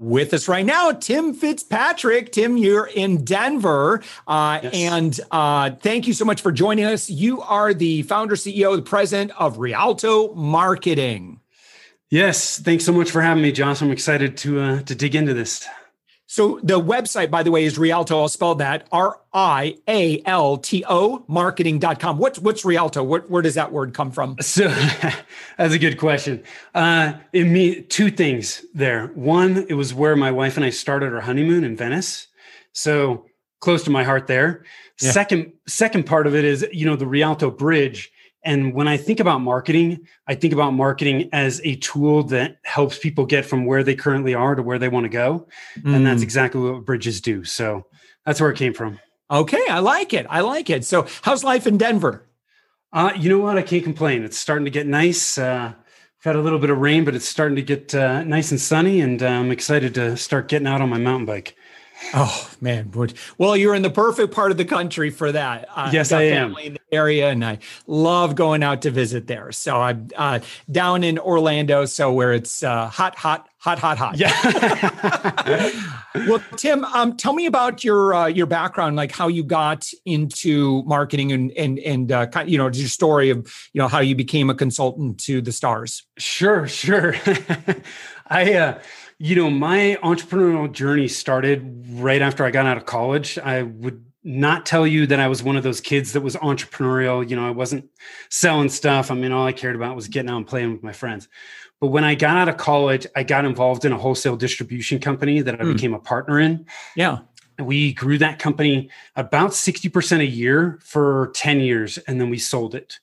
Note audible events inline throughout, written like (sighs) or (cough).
With us right now, Tim Fitzpatrick. Tim, you're in Denver. Uh, yes. And uh, thank you so much for joining us. You are the founder, CEO, the president of Rialto Marketing. Yes. Thanks so much for having me, Josh. I'm excited to, uh, to dig into this. So the website, by the way, is Rialto. I'll spell that R I A L T O marketing.com. What's what's Rialto? Where, where does that word come from? (laughs) So (laughs) that's a good question. Uh it me two things there. One, it was where my wife and I started our honeymoon in Venice. So close to my heart there. Yeah. Second, second part of it is, you know, the Rialto Bridge and when I think about marketing, I think about marketing as a tool that helps people get from where they currently are to where they want to go. Mm. And that's mm. exactly what bridges do. So that's where it came from. Okay, I like it. I like it. So, how's life in Denver? Uh, you know what? I can't complain. It's starting to get nice. Uh, I've had a little bit of rain, but it's starting to get uh, nice and sunny, and uh, I'm excited to start getting out on my mountain bike. Oh man, well, you're in the perfect part of the country for that. Uh, yes, I am. In the area, and I love going out to visit there. So I'm uh, down in Orlando, so where it's uh, hot, hot, hot, hot, hot. Yeah. (laughs) well, Tim, um, tell me about your uh, your background, like how you got into marketing, and and and uh, you know your story of you know how you became a consultant to the stars. Sure, sure. (laughs) I. You know, my entrepreneurial journey started right after I got out of college. I would not tell you that I was one of those kids that was entrepreneurial. You know, I wasn't selling stuff. I mean, all I cared about was getting out and playing with my friends. But when I got out of college, I got involved in a wholesale distribution company that I mm. became a partner in. Yeah. We grew that company about 60% a year for 10 years, and then we sold it.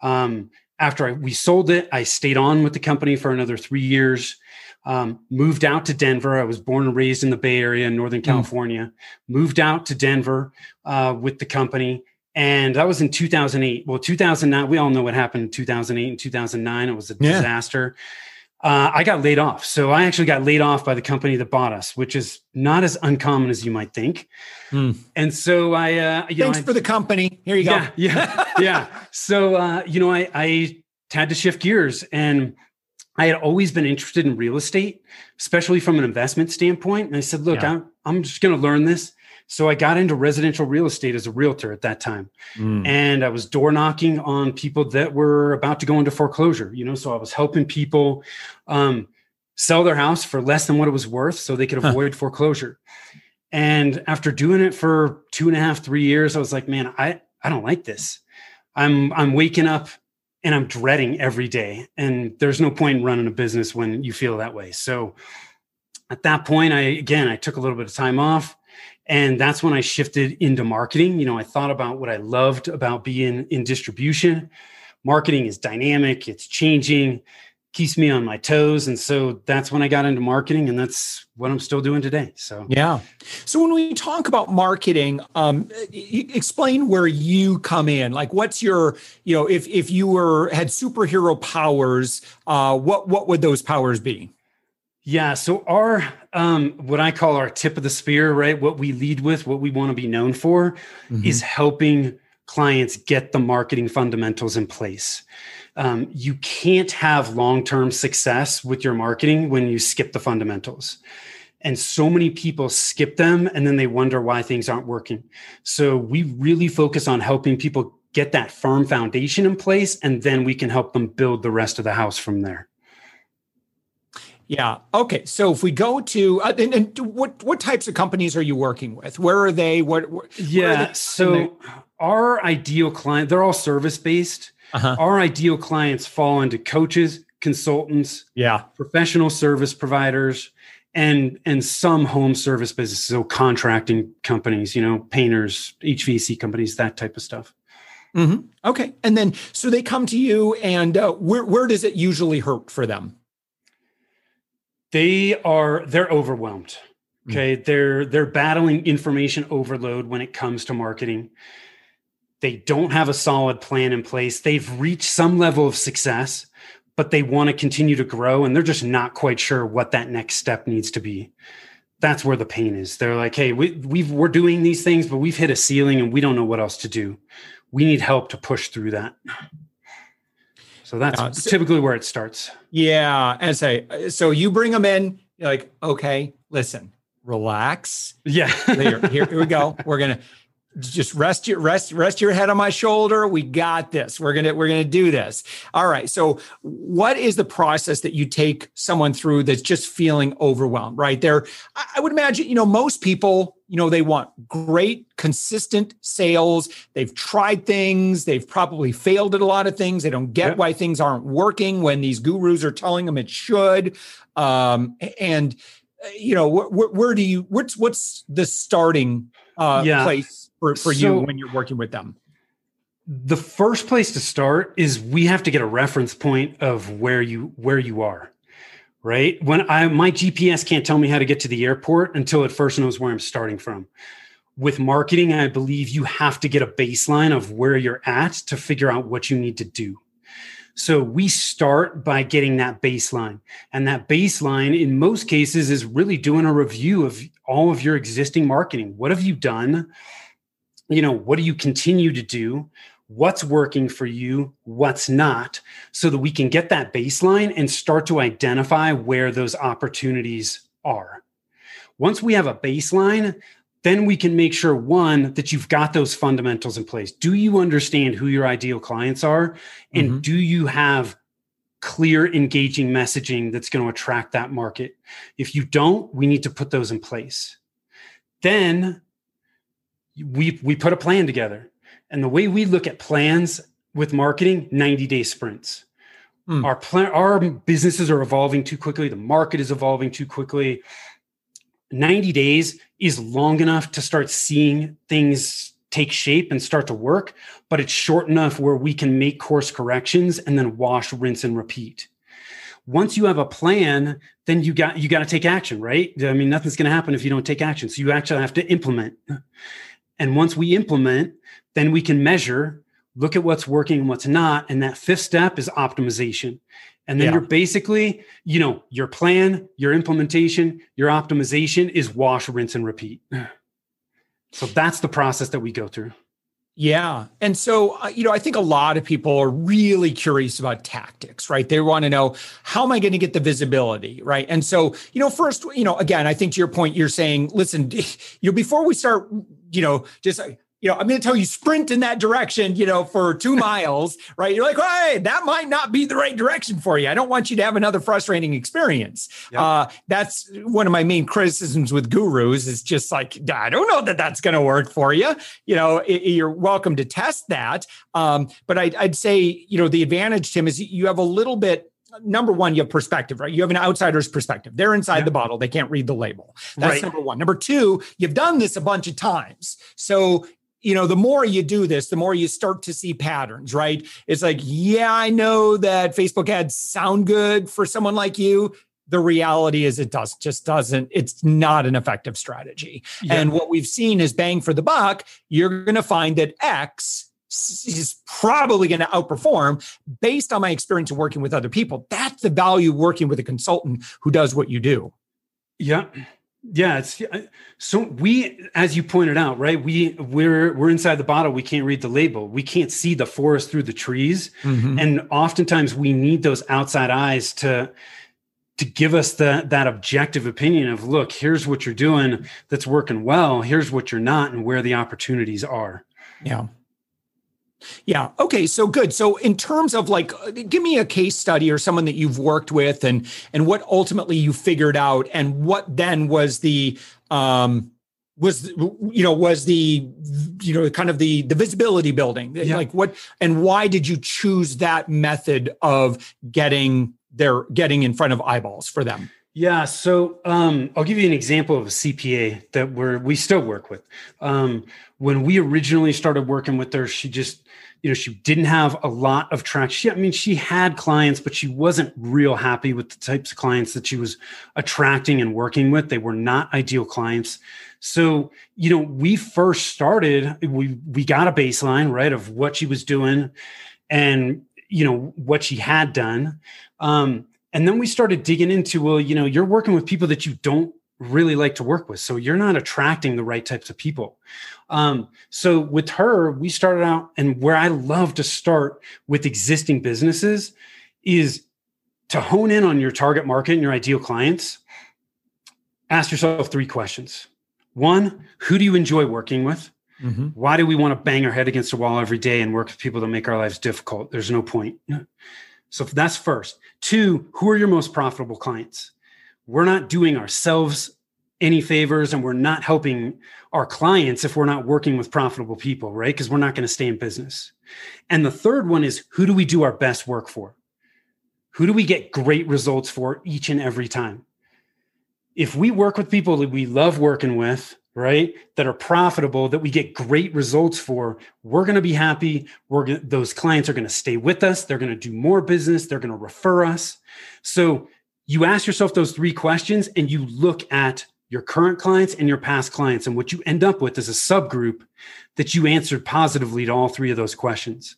Um, after I, we sold it, I stayed on with the company for another three years. Um, moved out to Denver. I was born and raised in the Bay Area in Northern mm. California. Mm. Moved out to Denver uh, with the company. And that was in 2008. Well, 2009, we all know what happened in 2008 and 2009. It was a yeah. disaster. Uh, I got laid off. So I actually got laid off by the company that bought us, which is not as uncommon as you might think. Mm. And so I, uh, you thanks know, I, for the company. Here you yeah, go. Yeah, yeah. So uh, you know, I, I had to shift gears, and I had always been interested in real estate, especially from an investment standpoint. And I said, look, yeah. I'm, I'm just going to learn this. So I got into residential real estate as a realtor at that time. Mm. And I was door knocking on people that were about to go into foreclosure, you know, so I was helping people um, sell their house for less than what it was worth so they could avoid huh. foreclosure. And after doing it for two and a half, three years, I was like, man, I, I don't like this. I'm I'm waking up and I'm dreading every day. And there's no point in running a business when you feel that way. So at that point, I again I took a little bit of time off. And that's when I shifted into marketing. You know, I thought about what I loved about being in distribution. Marketing is dynamic, it's changing keeps me on my toes. And so that's when i got into marketing and that's what i'm still doing today. So yeah. So when we talk about marketing um explain where you come in. Like what's your you know if if you were had superhero powers uh what what would those powers be? Yeah. So our um what i call our tip of the spear right what we lead with what we want to be known for mm-hmm. is helping clients get the marketing fundamentals in place um, you can't have long-term success with your marketing when you skip the fundamentals and so many people skip them and then they wonder why things aren't working so we really focus on helping people get that firm foundation in place and then we can help them build the rest of the house from there yeah. Okay. So if we go to uh, and, and, what what types of companies are you working with? Where are they? What? Where yeah. They? So our ideal client, they're all service based. Uh-huh. Our ideal clients fall into coaches, consultants, yeah, professional service providers, and and some home service businesses, so contracting companies, you know, painters, HVAC companies, that type of stuff. Mm-hmm. Okay, and then so they come to you, and uh, where where does it usually hurt for them? They are they're overwhelmed. Okay. Mm. They're they're battling information overload when it comes to marketing. They don't have a solid plan in place. They've reached some level of success, but they want to continue to grow and they're just not quite sure what that next step needs to be. That's where the pain is. They're like, "Hey, we we've we're doing these things, but we've hit a ceiling and we don't know what else to do. We need help to push through that." So that's uh, so, typically where it starts. Yeah, and say so you bring them in, you're like, "Okay, listen, relax. Yeah. here, here, here we go. (laughs) We're gonna just rest your rest rest your head on my shoulder. We got this. We're gonna we're gonna do this. All right. So what is the process that you take someone through that's just feeling overwhelmed right? There i would imagine you know most people you know they want great consistent sales. They've tried things. They've probably failed at a lot of things. They don't get why things aren't working when these gurus are telling them it should. Um, and you know where, where do you what's what's the starting uh, yeah. place for, for so, you when you're working with them the first place to start is we have to get a reference point of where you where you are right when i my gps can't tell me how to get to the airport until it first knows where i'm starting from with marketing i believe you have to get a baseline of where you're at to figure out what you need to do so we start by getting that baseline. And that baseline, in most cases, is really doing a review of all of your existing marketing. What have you done? You know, what do you continue to do? What's working for you? What's not? So that we can get that baseline and start to identify where those opportunities are. Once we have a baseline, then we can make sure one that you've got those fundamentals in place do you understand who your ideal clients are and mm-hmm. do you have clear engaging messaging that's going to attract that market if you don't we need to put those in place then we we put a plan together and the way we look at plans with marketing 90 day sprints mm. our plan our businesses are evolving too quickly the market is evolving too quickly 90 days is long enough to start seeing things take shape and start to work, but it's short enough where we can make course corrections and then wash, rinse, and repeat. Once you have a plan, then you got you got to take action, right? I mean, nothing's going to happen if you don't take action. So you actually have to implement. And once we implement, then we can measure, look at what's working and what's not. And that fifth step is optimization. And then yeah. you're basically, you know, your plan, your implementation, your optimization is wash, rinse, and repeat. (sighs) So that's the process that we go through. Yeah. And so, uh, you know, I think a lot of people are really curious about tactics, right? They want to know, how am I going to get the visibility, right? And so, you know, first, you know, again, I think to your point, you're saying, listen, (laughs) you know, before we start, you know, just you know, I'm going to tell you sprint in that direction, you know, for two (laughs) miles, right? You're like, hey, that might not be the right direction for you. I don't want you to have another frustrating experience. Yep. Uh, that's one of my main criticisms with gurus is just like, I don't know that that's going to work for you. You know, it, you're welcome to test that. Um, but I, I'd say, you know, the advantage, Tim, is you have a little bit number one, you have perspective, right? You have an outsider's perspective. They're inside yeah. the bottle. They can't read the label. That's right. number one. Number two, you've done this a bunch of times. So you know, the more you do this, the more you start to see patterns, right? It's like, yeah, I know that Facebook ads sound good for someone like you. The reality is it does just doesn't, it's not an effective strategy. Yeah. And what we've seen is bang for the buck, you're going to find that X is probably going to outperform based on my experience of working with other people. That's the value working with a consultant who does what you do. Yeah. Yeah, it's so we, as you pointed out, right? We we're we're inside the bottle. We can't read the label. We can't see the forest through the trees, mm-hmm. and oftentimes we need those outside eyes to to give us the that objective opinion of look. Here's what you're doing that's working well. Here's what you're not, and where the opportunities are. Yeah. Yeah. Okay. So good. So in terms of like, uh, give me a case study or someone that you've worked with, and and what ultimately you figured out, and what then was the um was you know was the you know kind of the the visibility building yeah. like what and why did you choose that method of getting their getting in front of eyeballs for them Yeah, so um, I'll give you an example of a CPA that we're we still work with. Um, when we originally started working with her, she just you know she didn't have a lot of traction. I mean, she had clients, but she wasn't real happy with the types of clients that she was attracting and working with. They were not ideal clients. So, you know, we first started, we we got a baseline, right, of what she was doing and you know what she had done. Um, and then we started digging into, well, you know, you're working with people that you don't really like to work with. So you're not attracting the right types of people. Um, so with her, we started out, and where I love to start with existing businesses is to hone in on your target market and your ideal clients. Ask yourself three questions. One, who do you enjoy working with? Mm-hmm. Why do we want to bang our head against the wall every day and work with people that make our lives difficult? There's no point. So that's first. Two, who are your most profitable clients? We're not doing ourselves any favors and we're not helping our clients if we're not working with profitable people, right? Because we're not going to stay in business. And the third one is who do we do our best work for? Who do we get great results for each and every time? If we work with people that we love working with, right that are profitable that we get great results for we're going to be happy. We're going those clients are going to stay with us. They're going to do more business. They're going to refer us. So you ask yourself those three questions and you look at your current clients and your past clients. And what you end up with is a subgroup that you answered positively to all three of those questions.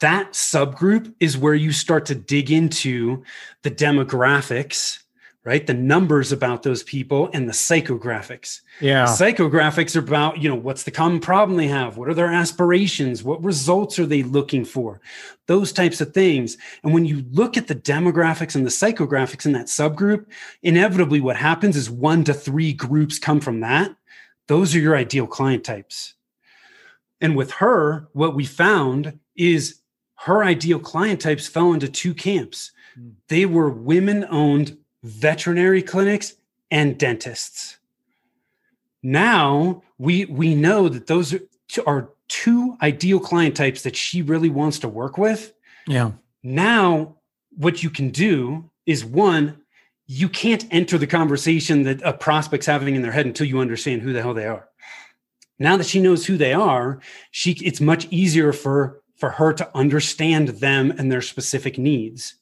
That subgroup is where you start to dig into the demographics right? The numbers about those people and the psychographics. Yeah. Psychographics are about, you know, what's the common problem they have? What are their aspirations? What results are they looking for? Those types of things. And when you look at the demographics and the psychographics in that subgroup, inevitably what happens is one to three groups come from that. Those are your ideal client types. And with her, what we found is her ideal client types fell into two camps. Hmm. They were women owned veterinary clinics, and dentists. Now we we know that those are two ideal client types that she really wants to work with. Yeah. Now what you can do is one, you can't enter the conversation that a prospect's having in their head until you understand who the hell they are. Now that she knows who they are, she it's much easier for for her to understand them and their specific needs.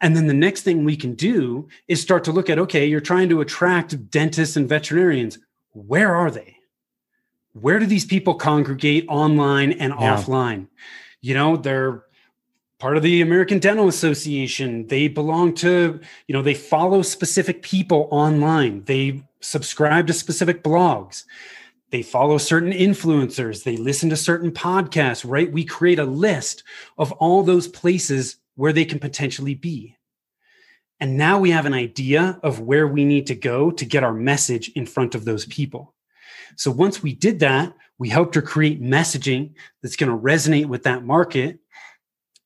And then the next thing we can do is start to look at okay, you're trying to attract dentists and veterinarians. Where are they? Where do these people congregate online and yeah. offline? You know, they're part of the American Dental Association. They belong to, you know, they follow specific people online. They subscribe to specific blogs. They follow certain influencers. They listen to certain podcasts, right? We create a list of all those places where they can potentially be. And now we have an idea of where we need to go to get our message in front of those people. So once we did that, we helped her create messaging that's going to resonate with that market.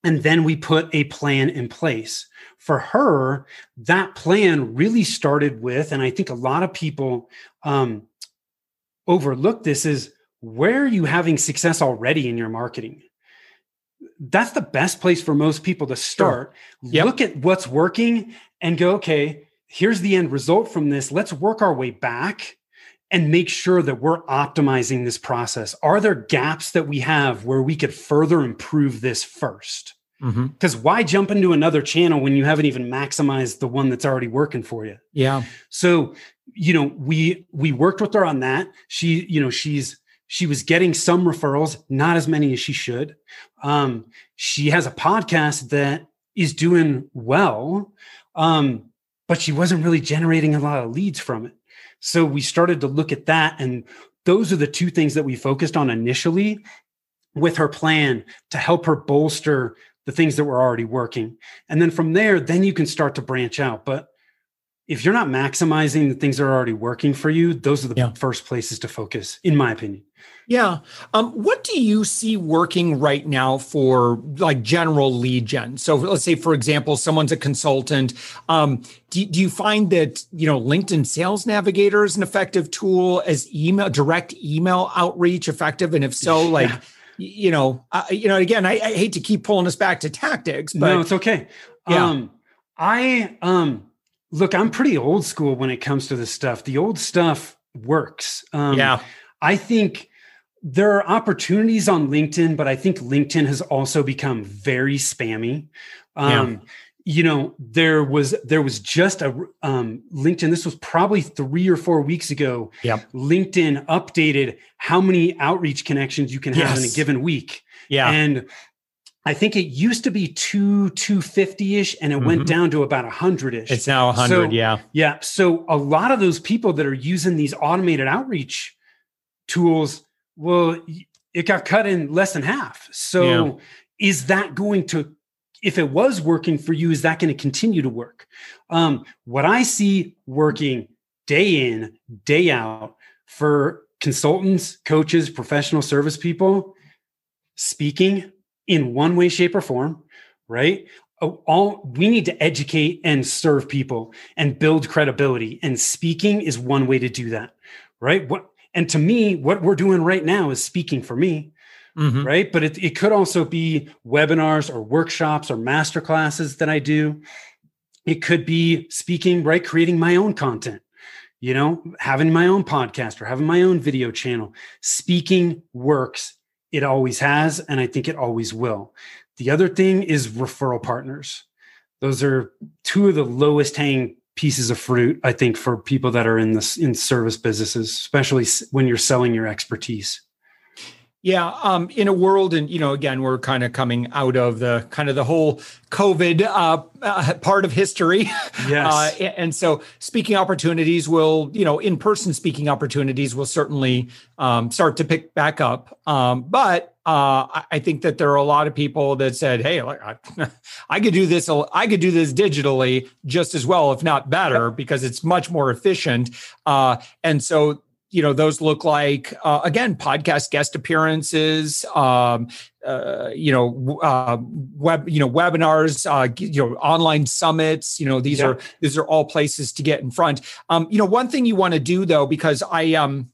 And then we put a plan in place. For her, that plan really started with, and I think a lot of people um, overlook this, is where are you having success already in your marketing? That's the best place for most people to start. Sure. Yep. Look at what's working and go, okay, here's the end result from this. Let's work our way back and make sure that we're optimizing this process. Are there gaps that we have where we could further improve this first? Because mm-hmm. why jump into another channel when you haven't even maximized the one that's already working for you? Yeah. So, you know, we we worked with her on that. She, you know, she's she was getting some referrals, not as many as she should. Um, she has a podcast that is doing well, um, but she wasn't really generating a lot of leads from it. So we started to look at that. And those are the two things that we focused on initially with her plan to help her bolster the things that were already working. And then from there, then you can start to branch out. But if you're not maximizing the things that are already working for you, those are the yeah. first places to focus, in my opinion. Yeah. Um, what do you see working right now for like general lead gen? So let's say, for example, someone's a consultant. Um, do, do you find that, you know, LinkedIn Sales Navigator is an effective tool? As email, direct email outreach effective? And if so, (laughs) like, yeah. you know, uh, you know, again, I, I, hate to keep pulling us back to tactics, but no, it's okay. Yeah. Um, I, um, look, I'm pretty old school when it comes to this stuff. The old stuff works. Um, yeah. I think there are opportunities on LinkedIn, but I think LinkedIn has also become very spammy. Um, yeah. You know, there was there was just a um, LinkedIn. This was probably three or four weeks ago. Yep. LinkedIn updated how many outreach connections you can have yes. in a given week. Yeah, and I think it used to be two two fifty ish, and it mm-hmm. went down to about a hundred ish. It's now a hundred. So, yeah, yeah. So a lot of those people that are using these automated outreach tools well, it got cut in less than half. So yeah. is that going to if it was working for you, is that going to continue to work? Um, what I see working day in, day out for consultants, coaches, professional service people, speaking in one way, shape, or form, right? Oh, all we need to educate and serve people and build credibility, and speaking is one way to do that, right? What and to me, what we're doing right now is speaking for me. Mm-hmm. Right. But it, it could also be webinars or workshops or master classes that I do. It could be speaking, right? Creating my own content, you know, having my own podcast or having my own video channel. Speaking works. It always has. And I think it always will. The other thing is referral partners. Those are two of the lowest hanging pieces of fruit i think for people that are in this in service businesses especially when you're selling your expertise yeah, um, in a world, and you know, again, we're kind of coming out of the kind of the whole COVID uh, uh, part of history. Yes, uh, and so speaking opportunities will, you know, in-person speaking opportunities will certainly um, start to pick back up. Um, but uh, I think that there are a lot of people that said, "Hey, I, (laughs) I, could do this. I could do this digitally just as well, if not better, because it's much more efficient." Uh, and so you know those look like uh, again podcast guest appearances um, uh, you know uh, web you know webinars uh, you know online summits you know these yeah. are these are all places to get in front um, you know one thing you want to do though because i um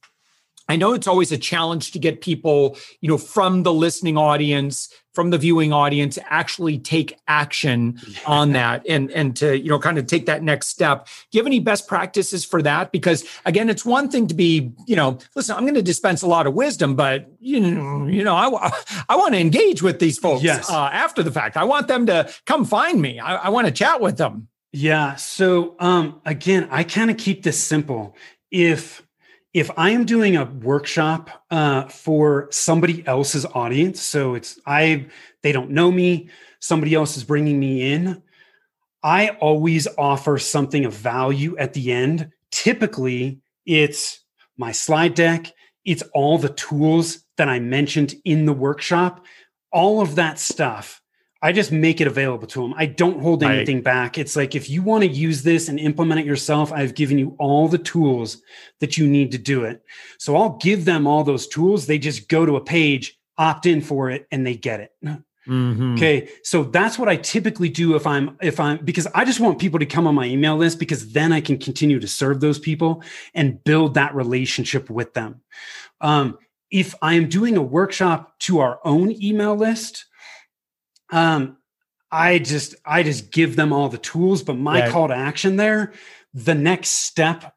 I know it's always a challenge to get people, you know, from the listening audience, from the viewing audience, actually take action on that and and to, you know, kind of take that next step. Do you have any best practices for that? Because again, it's one thing to be, you know, listen, I'm going to dispense a lot of wisdom, but you know, you know, I (laughs) I want to engage with these folks yes. uh, after the fact. I want them to come find me. I, I want to chat with them. Yeah. So um, again, I kind of keep this simple. If if I am doing a workshop uh, for somebody else's audience, so it's I they don't know me, somebody else is bringing me in, I always offer something of value at the end. Typically, it's my slide deck, it's all the tools that I mentioned in the workshop, all of that stuff I just make it available to them. I don't hold anything I, back. It's like if you want to use this and implement it yourself, I've given you all the tools that you need to do it. So I'll give them all those tools. They just go to a page, opt in for it, and they get it. (laughs) Mm-hmm. Okay. So that's what I typically do if I'm, if I'm, because I just want people to come on my email list because then I can continue to serve those people and build that relationship with them. Um, if I am doing a workshop to our own email list, um, I just I just give them all the tools, but my right. call to action there, the next step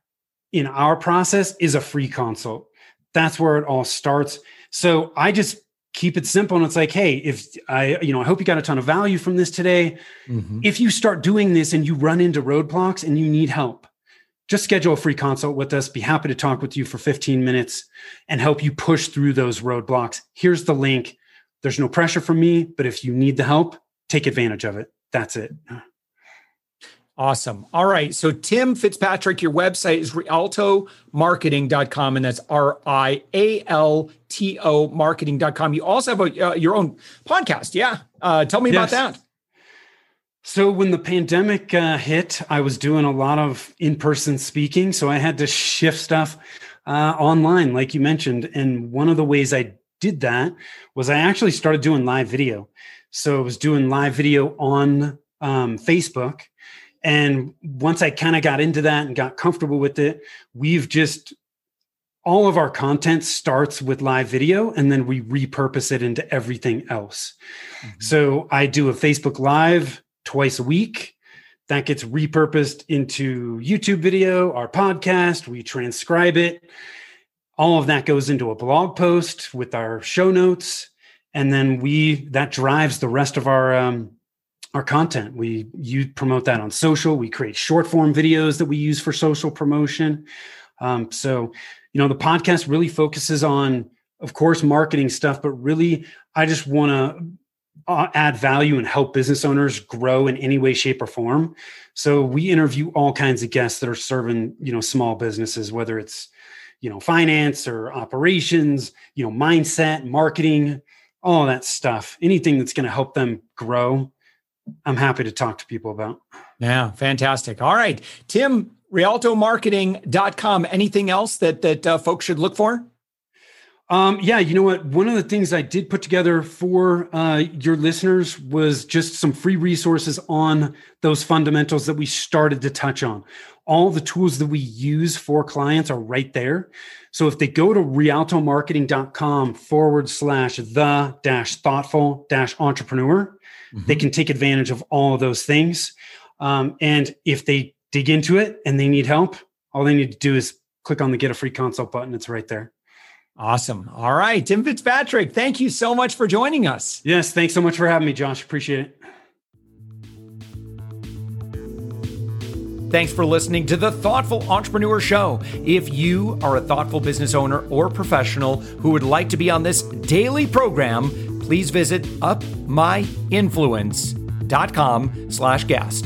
in our process is a free consult. That's where it all starts. So I just keep it simple and it's like hey if i you know i hope you got a ton of value from this today mm-hmm. if you start doing this and you run into roadblocks and you need help just schedule a free consult with us be happy to talk with you for 15 minutes and help you push through those roadblocks here's the link there's no pressure from me, but if you need the help, take advantage of it. That's it. Awesome. All right. So, Tim Fitzpatrick, your website is rialtomarketing.com, and that's R I A L T O marketing.com. You also have a, uh, your own podcast. Yeah. Uh, tell me yes. about that. So, when the pandemic uh, hit, I was doing a lot of in person speaking. So, I had to shift stuff uh, online, like you mentioned. And one of the ways I did that was I actually started doing live video. So I was doing live video on um, Facebook. And once I kind of got into that and got comfortable with it, we've just all of our content starts with live video and then we repurpose it into everything else. Mm-hmm. So I do a Facebook Live twice a week. that gets repurposed into YouTube video, our podcast, we transcribe it. All of that goes into a blog post with our show notes. And then we that drives the rest of our um, our content. We you promote that on social. We create short form videos that we use for social promotion. Um, so, you know, the podcast really focuses on, of course, marketing stuff, but really, I just want to uh, add value and help business owners grow in any way shape or form so we interview all kinds of guests that are serving you know small businesses whether it's you know finance or operations you know mindset marketing all that stuff. Anything that's going to help them grow i'm happy to talk to people about. Yeah fantastic. All right tim rialtomarketing.com anything else that that uh, folks should look for um, yeah, you know what? One of the things I did put together for uh, your listeners was just some free resources on those fundamentals that we started to touch on. All the tools that we use for clients are right there. So if they go to rialtomarketing.com forward slash the dash thoughtful dash entrepreneur, mm-hmm. they can take advantage of all of those things. Um, and if they dig into it and they need help, all they need to do is click on the get a free consult button. It's right there. Awesome. All right. Tim Fitzpatrick, thank you so much for joining us. Yes. Thanks so much for having me, Josh. Appreciate it. Thanks for listening to the Thoughtful Entrepreneur Show. If you are a thoughtful business owner or professional who would like to be on this daily program, please visit upmyinfluence.com slash guest.